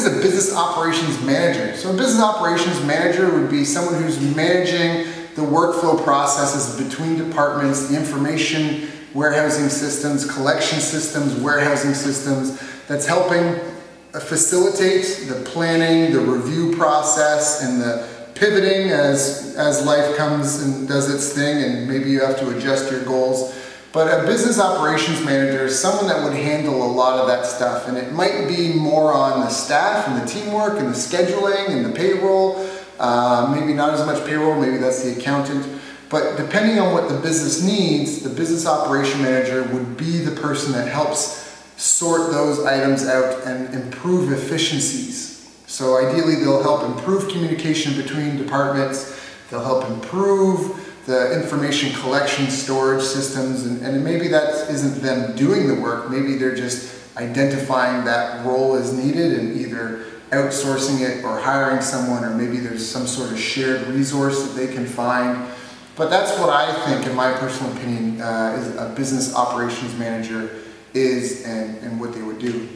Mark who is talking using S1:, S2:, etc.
S1: is a business operations manager? So a business operations manager would be someone who's managing the workflow processes between departments, the information warehousing systems, collection systems, warehousing systems, that's helping facilitate the planning, the review process, and the pivoting as, as life comes and does its thing, and maybe you have to adjust your goals. But a business operations manager is someone that would handle a lot of that stuff, and it might be more on the staff and the teamwork and the scheduling and the payroll. Uh, maybe not as much payroll, maybe that's the accountant. But depending on what the business needs, the business operation manager would be the person that helps sort those items out and improve efficiencies. So ideally, they'll help improve communication between departments. They'll help improve the information collection storage systems, and, and maybe that isn't them doing the work, maybe they're just identifying that role as needed and either outsourcing it or hiring someone, or maybe there's some sort of shared resource that they can find. But that's what I think, in my personal opinion, uh, is a business operations manager is and, and what they would do.